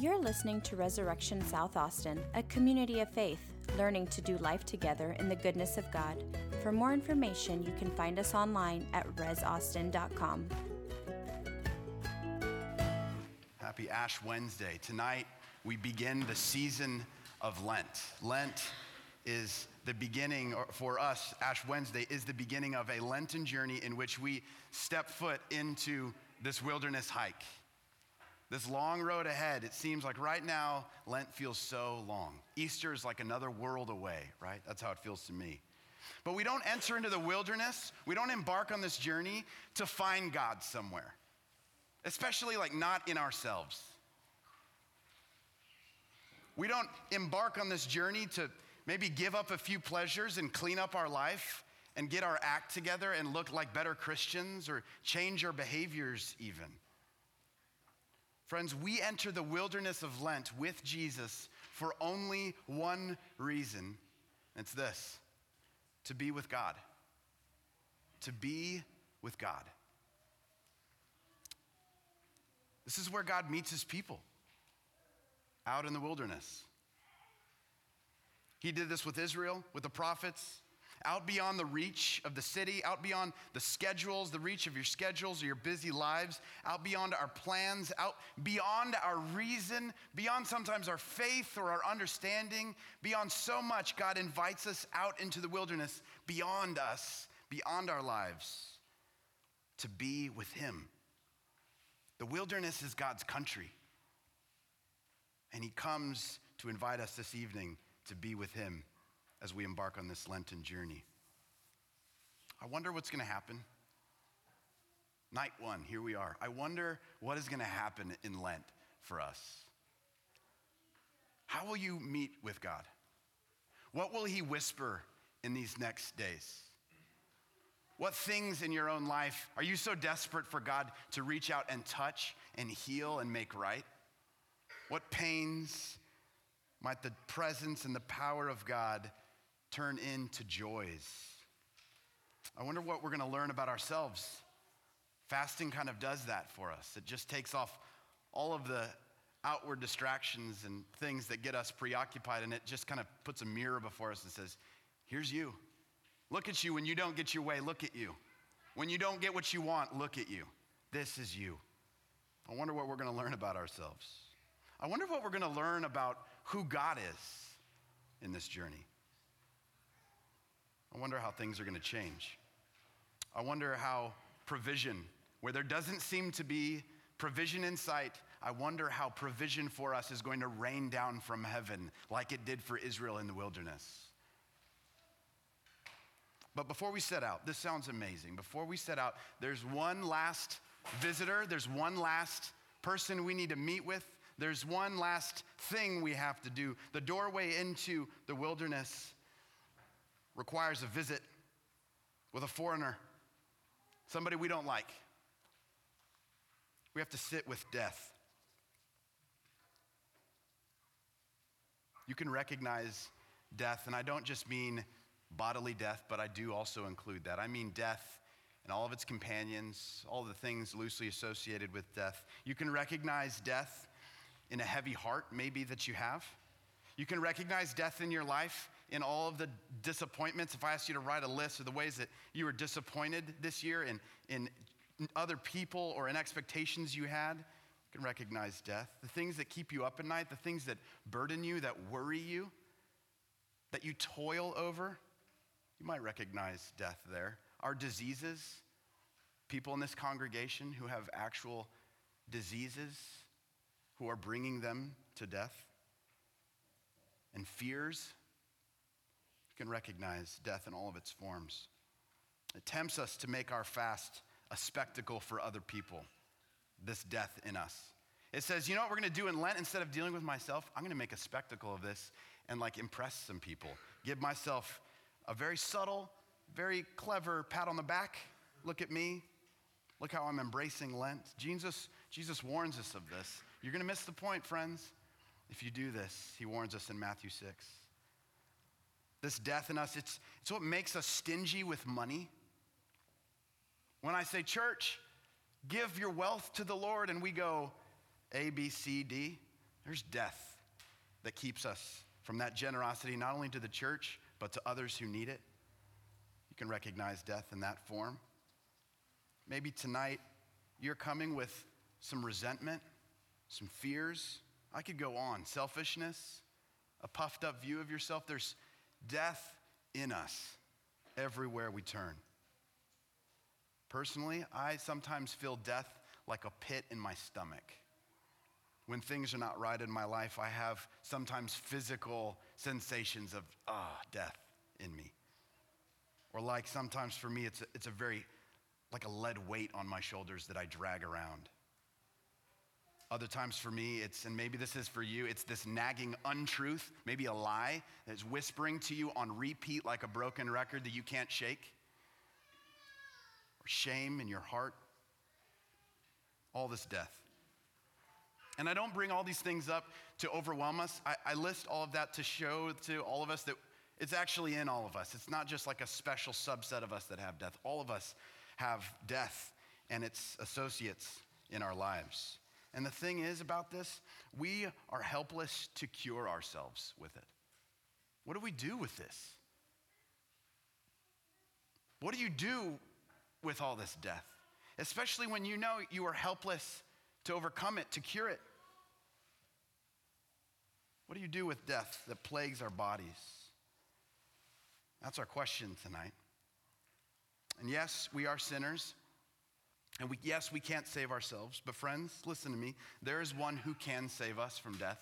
You're listening to Resurrection South Austin, a community of faith, learning to do life together in the goodness of God. For more information, you can find us online at resaustin.com. Happy Ash Wednesday. Tonight, we begin the season of Lent. Lent is the beginning, for us, Ash Wednesday is the beginning of a Lenten journey in which we step foot into this wilderness hike. This long road ahead, it seems like right now, Lent feels so long. Easter is like another world away, right? That's how it feels to me. But we don't enter into the wilderness, we don't embark on this journey to find God somewhere, especially like not in ourselves. We don't embark on this journey to maybe give up a few pleasures and clean up our life and get our act together and look like better Christians or change our behaviors even. Friends, we enter the wilderness of Lent with Jesus for only one reason. It's this to be with God. To be with God. This is where God meets his people out in the wilderness. He did this with Israel, with the prophets, out beyond the reach of the city, out beyond the schedules, the reach of your schedules or your busy lives, out beyond our plans, out beyond our reason, beyond sometimes our faith or our understanding, beyond so much, God invites us out into the wilderness, beyond us, beyond our lives, to be with Him. The wilderness is God's country. And He comes to invite us this evening to be with Him as we embark on this Lenten journey. I wonder what's going to happen. Night one, here we are. I wonder what is going to happen in Lent for us. How will you meet with God? What will He whisper in these next days? What things in your own life are you so desperate for God to reach out and touch and heal and make right? What pains might the presence and the power of God turn into joys. I wonder what we're going to learn about ourselves. Fasting kind of does that for us. It just takes off all of the outward distractions and things that get us preoccupied, and it just kind of puts a mirror before us and says, Here's you. Look at you when you don't get your way. Look at you. When you don't get what you want, look at you. This is you. I wonder what we're going to learn about ourselves. I wonder what we're going to learn about who God is in this journey. I wonder how things are going to change. I wonder how provision, where there doesn't seem to be provision in sight, I wonder how provision for us is going to rain down from heaven like it did for Israel in the wilderness. But before we set out, this sounds amazing. Before we set out, there's one last visitor, there's one last person we need to meet with, there's one last thing we have to do. The doorway into the wilderness requires a visit with a foreigner, somebody we don't like. We have to sit with death. You can recognize death, and I don't just mean bodily death, but I do also include that. I mean death and all of its companions, all the things loosely associated with death. You can recognize death in a heavy heart, maybe that you have. You can recognize death in your life in all of the disappointments. If I asked you to write a list of the ways that you were disappointed this year in, in other people or in expectations you had, you can recognize death. The things that keep you up at night, the things that burden you, that worry you, that you toil over, you might recognize death there. Our diseases, people in this congregation who have actual diseases who are bringing them to death and fears. Can recognize death in all of its forms. It tempts us to make our fast a spectacle for other people, this death in us. It says, you know what we're gonna do in Lent? Instead of dealing with myself, I'm gonna make a spectacle of this and like impress some people. Give myself a very subtle, very clever pat on the back. Look at me. Look how I'm embracing Lent. Jesus, Jesus warns us of this. You're gonna miss the point, friends. If you do this, he warns us in Matthew 6. This death in us, it's, it's what makes us stingy with money. When I say, church, give your wealth to the Lord, and we go A, B, C, D, There's death that keeps us from that generosity, not only to the church, but to others who need it. You can recognize death in that form. Maybe tonight you're coming with some resentment, some fears. I could go on. Selfishness, a puffed up view of yourself. There's death in us everywhere we turn. Personally, I sometimes feel death like a pit in my stomach. When things are not right in my life, I have sometimes physical sensations of, ah, death in me. Or like sometimes for me, it's a, it's a very, like a lead weight on my shoulders that I drag around. Other times for me, it's, and maybe this is for you, it's this nagging untruth, maybe a lie that's whispering to you on repeat like a broken record that you can't shake. Or shame in your heart. All this death. And I don't bring all these things up to overwhelm us. I, I list all of that to show to all of us that it's actually in all of us. It's not just like a special subset of us that have death. All of us have death and its associates in our lives. And the thing is about this, we are helpless to cure ourselves with it. What do we do with this? What do you do with all this death? Especially when you know you are helpless to overcome it, to cure it. What do you do with death that plagues our bodies? That's our question tonight. And yes, we are sinners. And we, yes, we can't save ourselves, but friends, listen to me. There is one who can save us from death,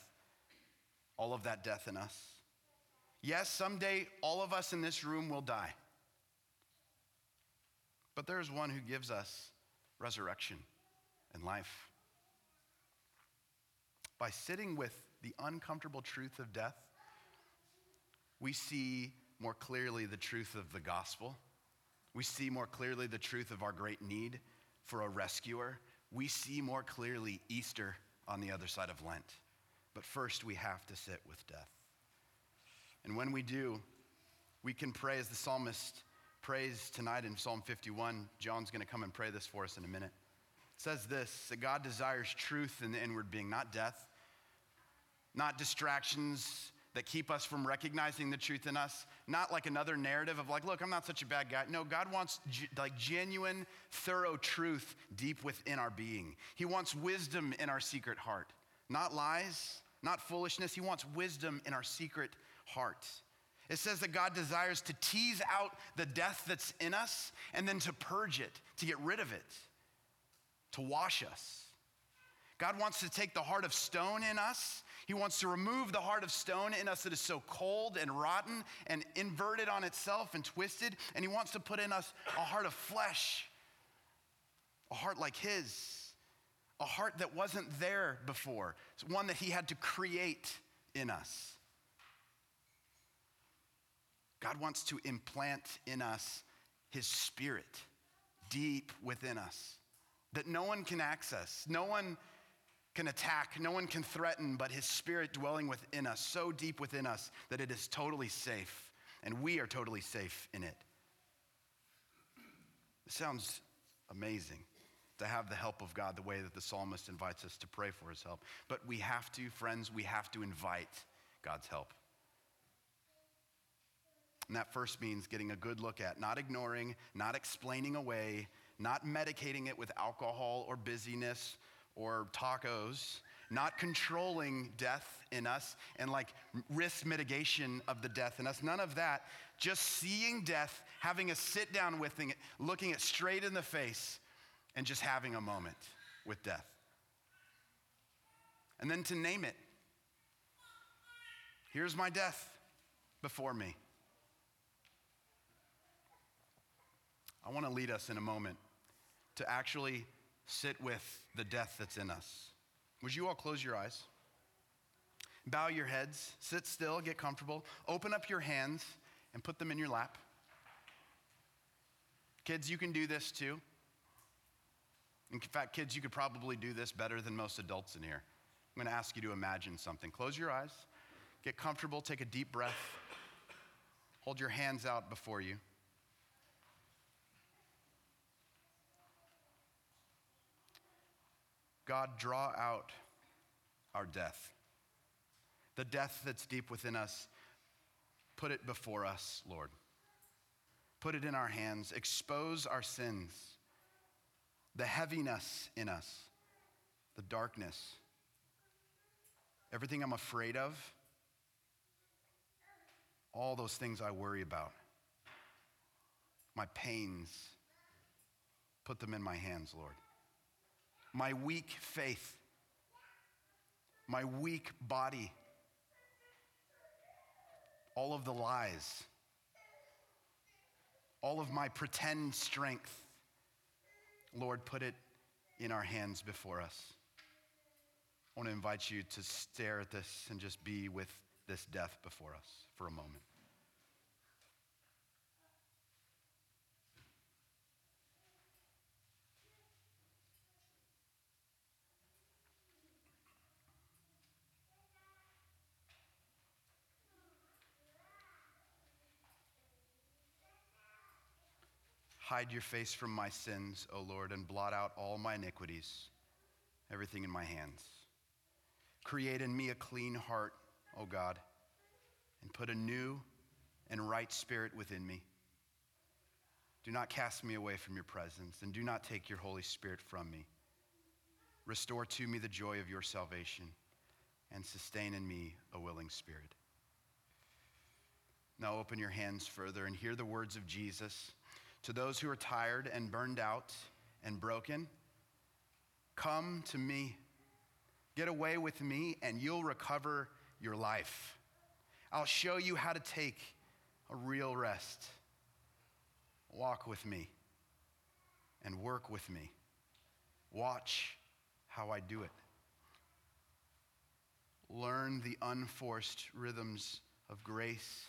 all of that death in us. Yes, someday all of us in this room will die. But there is one who gives us resurrection and life. By sitting with the uncomfortable truth of death, we see more clearly the truth of the gospel. We see more clearly the truth of our great need for a rescuer, we see more clearly Easter on the other side of Lent. But first, we have to sit with death. And when we do, we can pray as the psalmist prays tonight in Psalm 51. John's going to come and pray this for us in a minute. It says this that God desires truth in the inward being, not death, not distractions, that keep us from recognizing the truth in us. Not like another narrative of like, look, I'm not such a bad guy. No, God wants g- like genuine, thorough truth deep within our being. He wants wisdom in our secret heart, not lies, not foolishness. He wants wisdom in our secret heart. It says that God desires to tease out the death that's in us and then to purge it, to get rid of it, to wash us. God wants to take the heart of stone in us he wants to remove the heart of stone in us that is so cold and rotten and inverted on itself and twisted. And He wants to put in us a heart of flesh, a heart like His, a heart that wasn't there before, it's one that He had to create in us. God wants to implant in us His Spirit deep within us that no one can access. No one can attack, no one can threaten, but his spirit dwelling within us, so deep within us that it is totally safe, and we are totally safe in it. It sounds amazing to have the help of God the way that the psalmist invites us to pray for his help. But we have to, friends, we have to invite God's help. And that first means getting a good look at, not ignoring, not explaining away, not medicating it with alcohol or busyness or tacos, not controlling death in us and like risk mitigation of the death in us. None of that. Just seeing death, having a sit down with it, looking it straight in the face, and just having a moment with death. And then to name it. Here's my death before me. I want to lead us in a moment to actually sit with the death that's in us. Would you all close your eyes? Bow your heads, sit still, get comfortable, open up your hands and put them in your lap. Kids, you can do this too. In fact, kids, you could probably do this better than most adults in here. I'm going to ask you to imagine something. Close your eyes, get comfortable, take a deep breath, hold your hands out before you. God, draw out our death the death that's deep within us, put it before us, Lord. Put it in our hands. Expose our sins, the heaviness in us, the darkness, everything I'm afraid of, all those things I worry about, my pains. Put them in my hands, Lord. My weak faith, my weak body all of the lies, all of my pretend strength. Lord, put it in our hands before us. I want to invite you to stare at this and just be with this death before us for a moment. Hide your face from my sins, O Lord, and blot out all my iniquities, everything in my hands. Create in me a clean heart, O God, and put a new and right spirit within me. Do not cast me away from your presence, and do not take your Holy Spirit from me. Restore to me the joy of your salvation, and sustain in me a willing spirit. Now open your hands further and hear the words of Jesus to those who are tired and burned out and broken, come to me. Get away with me, and you'll recover your life. I'll show you how to take a real rest. Walk with me and work with me. Watch how I do it. Learn the unforced rhythms of grace.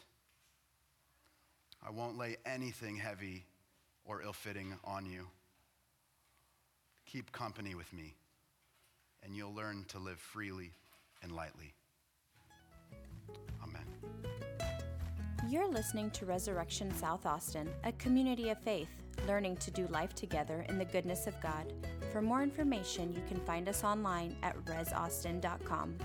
I won't lay anything heavy or ill fitting on you. Keep company with me, and you'll learn to live freely and lightly. Amen. You're listening to Resurrection South Austin, a community of faith, learning to do life together in the goodness of God. For more information, you can find us online at resaustin.com.